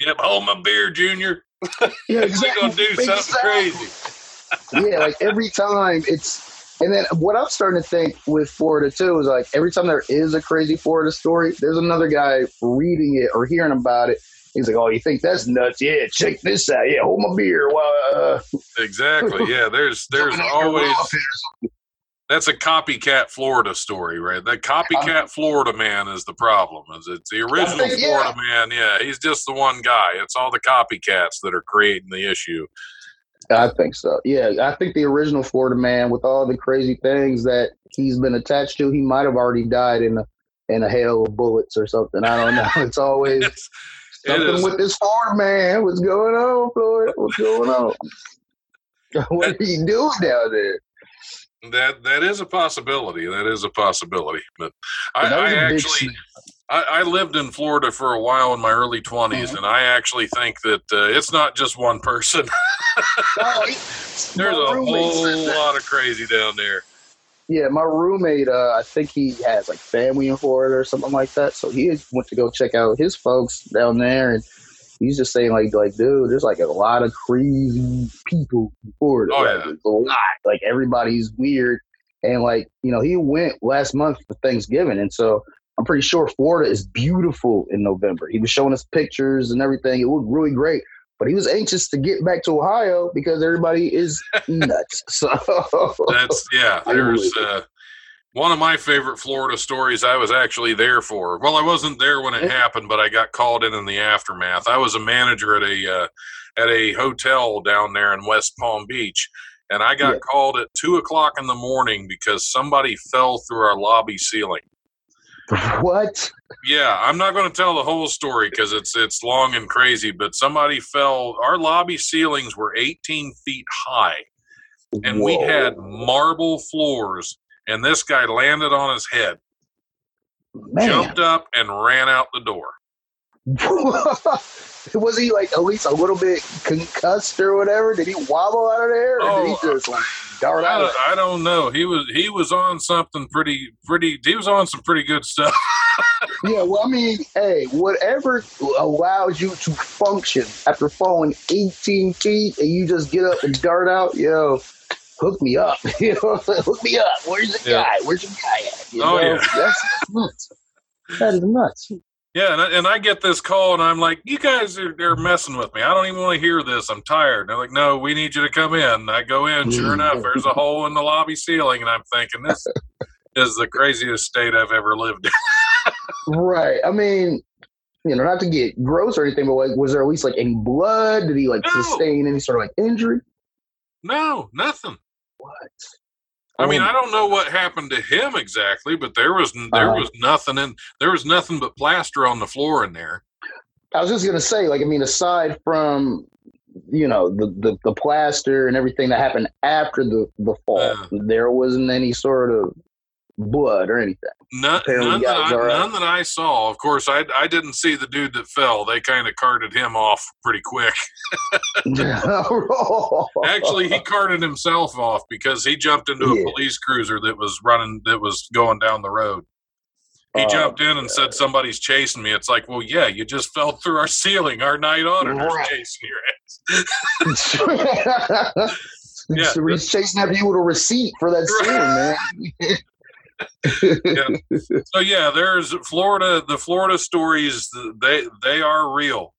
Yep, hold my beer, Junior. Yeah, We're gonna do something Exactly. crazy. yeah, like every time it's, and then what I'm starting to think with Florida too is like every time there is a crazy Florida story, there's another guy reading it or hearing about it. He's like, "Oh, you think that's nuts? Yeah, check this out. Yeah, hold my beer while uh, Exactly. Yeah. There's there's jumping on your always that's a copycat Florida story, right? That copycat Florida man is the problem. Is it's the original think, yeah. Florida man? Yeah, he's just the one guy. It's all the copycats that are creating the issue. I think so. Yeah, I think the original Florida man, with all the crazy things that he's been attached to, he might have already died in a in a hail of bullets or something. I don't know. It's always It's, something with this Florida man. What's going on, Florida? What's going on? what are you doing down there? That that is a possibility. That is a possibility. But I, I big actually snap. I, I lived in Florida for a while in my early 20s, Mhm. and I actually think that uh, it's not just one person. There's a whole lot of crazy down there. Yeah, my roommate, uh, I think he has like family in Florida or something like that. So he went to go check out his folks down there, and he's just saying like, like, dude, there's like a lot of crazy people in Florida. Oh, like, yeah. there's a lot. Like everybody's weird, and like you know, he went last month for Thanksgiving, and so I'm pretty sure Florida is beautiful in November. He was showing us pictures and everything. It looked really great. But he was anxious to get back to Ohio because everybody is nuts. So That's yeah. There's uh, one of my favorite Florida stories. I was actually there for. Well, I wasn't there when it happened, but I got called in in the aftermath. I was a manager at a uh, at a hotel down there in West Palm Beach, and I got Yeah. called at two o'clock in the morning because somebody fell through our lobby ceiling. what? Yeah, I'm not going to tell the whole story because it's it's long and crazy. But somebody fell. Our lobby ceilings were 18 feet high, and we had marble floors. And this guy landed on his head, man. jumped up, and ran out the door. was he like at least a little bit concussed or whatever? Did he wobble out of there, or did he Oh, just like dart out? I, I don't know. He was he was on something pretty pretty. He was on some pretty good stuff. Yeah, well, I mean, hey, whatever allows you to function after falling 18 feet and you just get up and dart out, yo. Hook me up. You know, hook me up. Where's the Yeah. guy? Where's the guy at? You Oh, know? yeah. That's nuts. That is nuts. Yeah, and I, and I get this call, and I'm like, "You guys are they're messing with me. I don't even want to hear this. I'm tired." And they're like, "No, we need you to come in." I go in. Sure Mm. enough, there's a hole in the lobby ceiling, and I'm thinking, "This is the craziest state I've ever lived in." Right. I mean, you know, not to get gross or anything, but like, was there at least like any blood? Did he like No. sustain any sort of like injury? No, nothing. What? I mean, Oh, I don't know what happened to him exactly, but there was there Uh-huh. was nothing in there was nothing but plaster on the floor in there. I was just gonna say, like, I mean, aside from you know the the, the plaster and everything that happened after the the fall, Yeah. there wasn't any sort of blood or anything. None, none, that I, uh, none that I saw. Of course, I I didn't see the dude that fell. They kind of carted him off pretty quick. Actually, he carted himself off because he jumped into a Yeah. police cruiser that was running that was going down the road. He Oh, jumped in and said, "Somebody's chasing me." It's like, well, yeah, you just fell through our ceiling. Our night auditor's Right. chasing your ass. Yeah. so he's chasing after you with a receipt for that scene, man. So yeah, there's Florida. The Florida stories they they are real.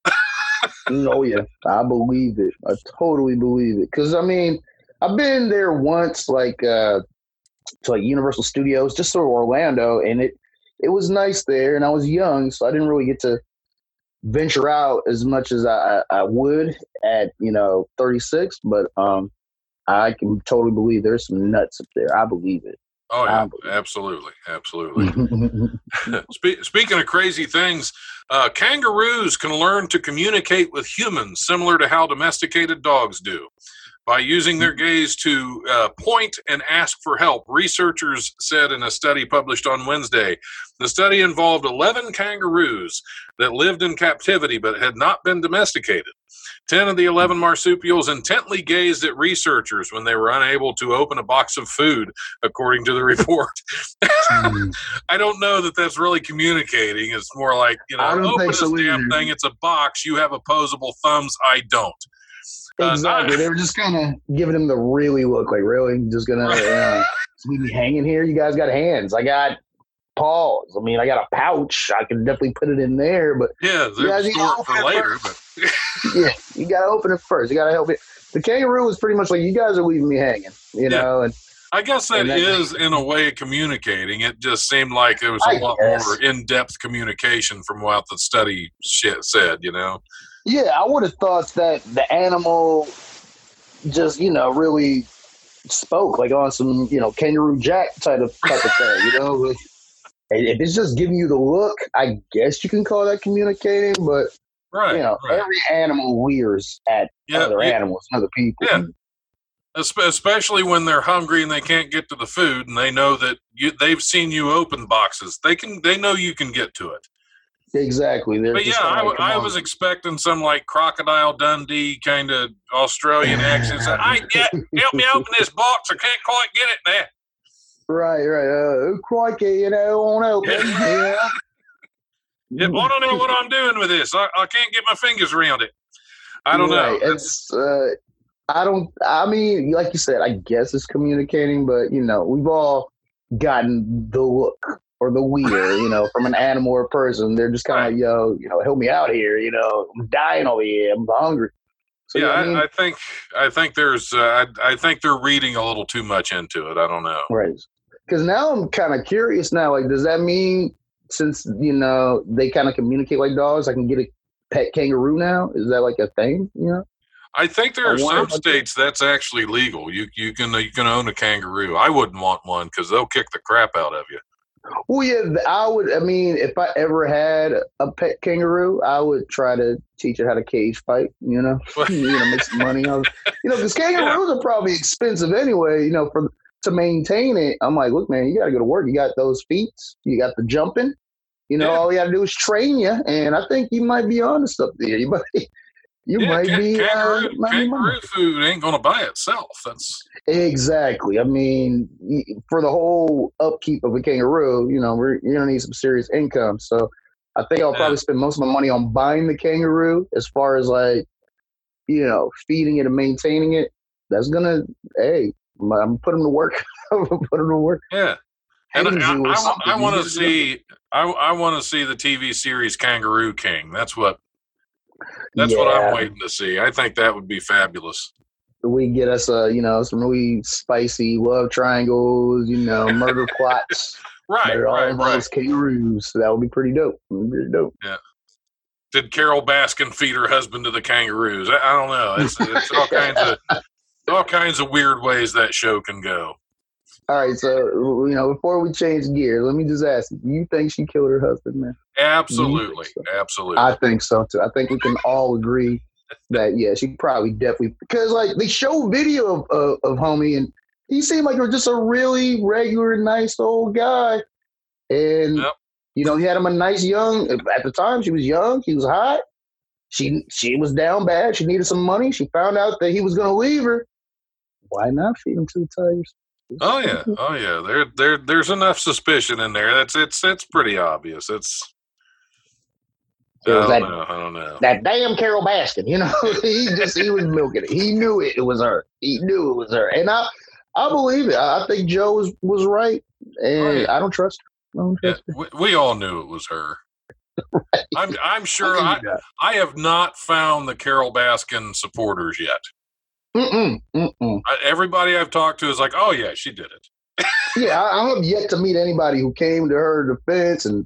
oh yeah, I believe it. I totally believe it. Cause I mean, I've been there once, like uh, to like Universal Studios, just sort of Orlando, and it it was nice there, and I was young, so I didn't really get to venture out as much as I, I I would at you know 36. But um, I can totally believe there's some nuts up there. I believe it. Oh yeah, Um, absolutely, absolutely. Spe- speaking of crazy things, uh, kangaroos can learn to communicate with humans similar to how domesticated dogs do. By using their gaze to uh, point and ask for help, researchers said in a study published on Wednesday. The study involved 11 kangaroos that lived in captivity but had not been domesticated. 10 of the 11 marsupials intently gazed at researchers when they were unable to open a box of food, according to the report. I don't know that that's really communicating. It's more like, you know, open think this so damn either. thing. It's a box. You have opposable thumbs. I don't. Uh, exactly. I- they were just kind of giving him the really look, like really, just gonna uh, leave me hanging here. You guys got hands. I got paws. I mean, I got a pouch. I can definitely put it in there, but Yeah, you store it for later, but yeah, you gotta open it first. You gotta help it. The kangaroo was pretty much like, you guys are leaving me hanging, you Yeah. know, and I guess that that- is in a way communicating. It just seemed like there was a I lot guess. more in-depth communication from what the study shit said. You know, Yeah, I would have thought that the animal just, you know, really spoke like on some, you know, kangaroo jack type of type of thing, you know. Like, if it's just giving you the look, I guess you can call that communicating, but right? you know, right. every animal wears at Yeah, other yeah. animals, other people. Yeah. Especially when they're hungry and they can't get to the food, and they know that you, they've seen you open boxes. They can, they know you can get to it. Exactly. They're But yeah, I, like, I was expecting some like crocodile Dundee kind of Australian accent. Say, I get help me open this box. I can't quite get it there. Right, right. Uh, oh, crikey, you know, on open. yeah. If I don't know what I'm doing with this, I, I can't get my fingers around it. I don't Right. know. It's uh, I don't. I mean, like you said, I guess it's communicating, but you know, we've all gotten the look or the weir, you know, from an animal or person. They're just kind of yo, you know, help me out here. You know, I'm dying over here. I'm hungry. So, yeah, I I, mean, I think I think there's uh, I, I think they're reading a little too much into it. I don't know. right. Because now I'm kind of curious now. Like, does that mean since you know they kind of communicate like dogs, I can get a pet kangaroo now? Is that like a thing? You know? I think there are some if I could- states that's actually legal. You you can you can own a kangaroo. I wouldn't want one because they'll kick the crap out of you. Well, yeah, I would. I mean, if I ever had a pet kangaroo, I would try to teach it how to cage fight. You know, you know, make some money. On, you know, because kangaroos are probably expensive anyway. You know, for to maintain it. I'm like, look, man, you got to go to work. You got those feet. You got the jumping. You know, Yeah. all you got to do is train you, and I think you might be honest there. You might, you yeah, might can- be. Uh, kangaroo, money. kangaroo food ain't gonna buy itself. That's Exactly. I mean, for the whole upkeep of a kangaroo, you know, we're, you're gonna need some serious income. So, I think I'll Yeah. probably spend most of my money on buying the kangaroo. As far as like, you know, feeding it and maintaining it, that's gonna. Hey, I'm gonna put them to work. I'm gonna put them to work. yeah. And I, or I. I, want to see I, I want to see the TV series Kangaroo King. That's what that's what I'm waiting to see. I think that would be fabulous. We get us a, you know, some really spicy love triangles. You know, murder plots. Right, They're all right, right. kangaroos. So that would be pretty dope. Be Pretty dope. Yeah. Did Carole Baskin feed her husband to the kangaroos? I, I don't know. It's, it's all kinds of all kinds of weird ways that show can go. All right, so you know, before we change gears, let me just ask you: You think she killed her husband, man? Absolutely, absolutely. I think so too. I think we can all agree that yeah, she probably definitely because like they show video of of, of homie and he seemed like he was just a really regular, nice old guy, and Yep. you know he had him a nice young. At the time, she was young. He was hot. She she was down bad. She needed some money. She found out that he was going to leave her. Why not feed him to the tigers? Oh yeah, mm-hmm. oh yeah. There, there, there's enough suspicion in there. That's it's it's pretty obvious. It's. I don't that- know. I don't know. that damn Carole Baskin, you know, he just he was milking it. He knew it, it was her. He knew it was her, and I I believe it. I think Joe was was right, oh, and Oh, yeah. I don't trust her. I don't Yeah, her. we, we all knew it was her. I'm I'm sure I, I I have not found the Carole Baskin supporters yet. Mm-mm, mm-mm. Everybody I've talked to is like, oh yeah, she did it. Yeah, I, I have yet to meet anybody who came to her defense and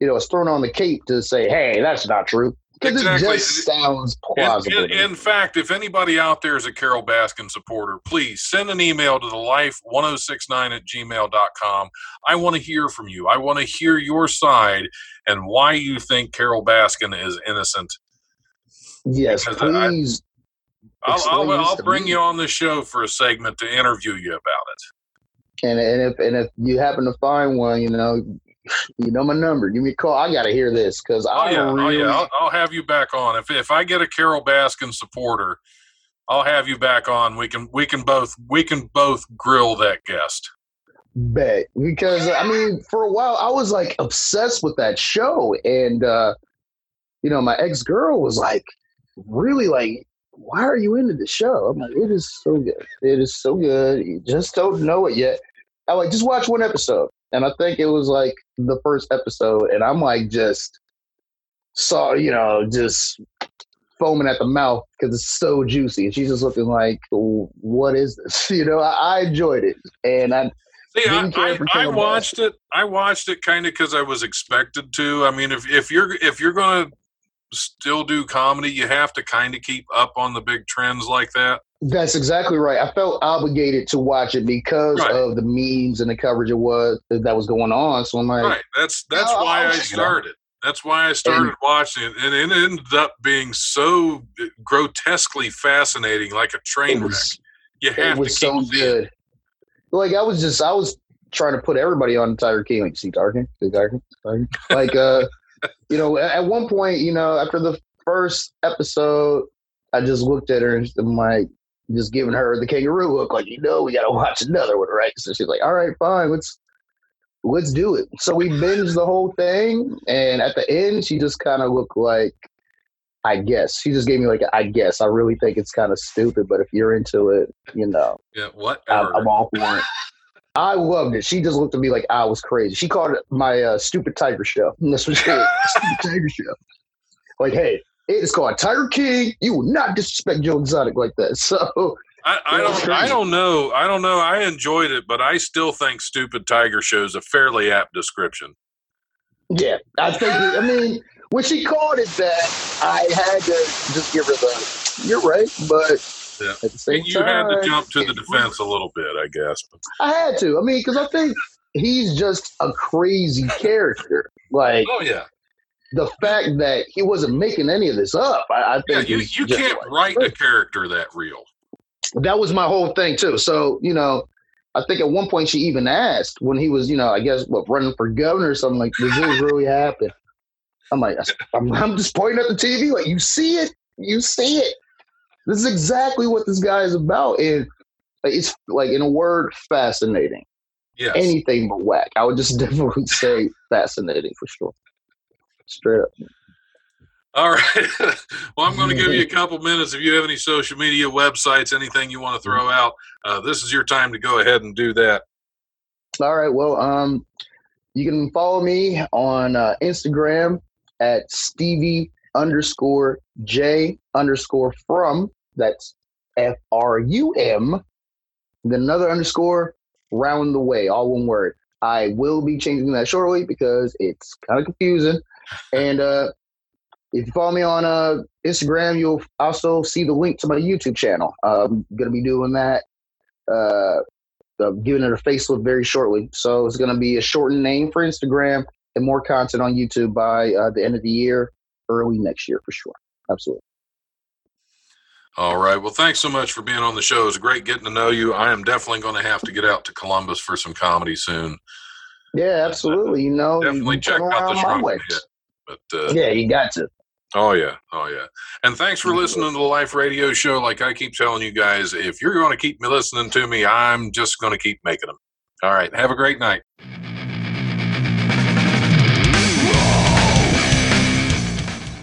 you know was thrown on the cape to say, "Hey, that's not true." Exactly. it just sounds In, plausible. in, in fact, if anybody out there is a Carole Baskin supporter, please send an email to the life1069 at gmail.com. I want to hear from you. I want to hear your side and why you think Carole Baskin is innocent. yes, because please. I'll, I'll, I'll bring me. you on the show for a segment to interview you about it. And, and if and if you happen to find one, you know, you know my number. Give me a call. I got to hear this because Oh I yeah, oh really, yeah. I'll, I'll have you back on. If if I get a Carole Baskin supporter, I'll have you back on. We can we can both we can both grill that guest. bet because I mean, for a while I was like obsessed with that show, and uh, you know, my ex girl was like, really like, why are you into the show? I'm like, it is so good. It is so good. You just don't know it yet. I like just watch one episode, and I think it was like the first episode, and I'm like just saw you know just foaming at the mouth because it's so juicy, and she's just looking like, what is this? You know, I, I enjoyed it, and I See, I, I, I watched it. I watched it kind of because I was expected to. I mean, if if you're if you're gonna still do comedy, you have to kind of keep up on the big trends like that. That's exactly right. I felt obligated to watch it because Right. of the memes and the coverage it was that was going on. So I'm like, Right. That's that's I'll- why I it started. That's why I started watching it, and it ended up being so grotesquely fascinating, like a train it wreck. was You it have was to keep so it. good. Like I was just I was trying to put everybody on Tiger King. Like, see Tiger King, see Tiger King, Tiger King. Like uh, you know, at, one point, you know, after the first episode, I just looked at her and I'm like, just giving her the kangaroo look, like you know, we gotta watch another one, right? So she's like, all right, fine, let's let's do it. So we binged the whole thing, and at the end, she just kind of looked like. I guess she just gave me like I guess I really think it's kind of stupid, but if you're into it, you know, Yeah, what? I'm, I'm all for it. I loved it. She just looked at me like I was crazy. She called it my uh, stupid tiger show. And that's what she did. stupid tiger show. Like, hey, it's called Tiger King. You will not disrespect Joe Exotic like that. So I, I don't. I don't know. I don't know. I enjoyed it, but I still think "Stupid Tiger" shows a fairly apt description. yeah, I think. I mean, when she called it that, I had to just give her the. You're right, but Yeah. at the same You had to jump to the defense a little bit, I guess. I had to. I mean, because I think he's just a crazy character. Like oh yeah, the fact that he wasn't making any of this up, I, I yeah. think You you can't like- write a character that real. that was my whole thing too. So you know, I think at one point she even asked when he was, you know, I guess what running for governor or something like, does this really happen? I'm like, I'm, I'm just pointing at the TV, like you see it, you see it. This is exactly what this guy is about, and it's like in a word, fascinating. Yes. Anything but whack. I would just definitely say fascinating for sure. Straight up. All right. well, I'm going to give you a couple minutes. If you have any social media websites, anything you want to throw out, uh, this is your time to go ahead and do that. All right. Well, um, you can follow me on uh, Instagram at Stevie underscore J underscore from. That's F R U M. Then another underscore round the way, all one word. I will be changing that shortly because it's kind of confusing. And uh, if you follow me on uh, Instagram, you'll also see the link to my YouTube channel. I'm going to be doing that. Uh, uh, giving it a facelift very shortly. So it's going to be a shortened name for Instagram and more content on YouTube by uh, the end of the year, early next year for sure. Absolutely. All right. Well, thanks so much for being on the show. It's great getting to know you. I am definitely going to have to get out to Columbus for some comedy soon. Yeah, absolutely. You know, you Definitely check out the around my Shrunken way. But uh, Yeah, you got to. Oh yeah, oh yeah. And thanks for listening to the Life Radio Show. Like I keep telling you guys, if you're going to keep me listening to me, I'm just going to keep making them. All right. Have a great night.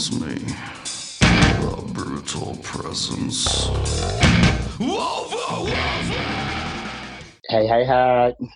overwhelms me. The brutal presence me. Hey, hey, hi.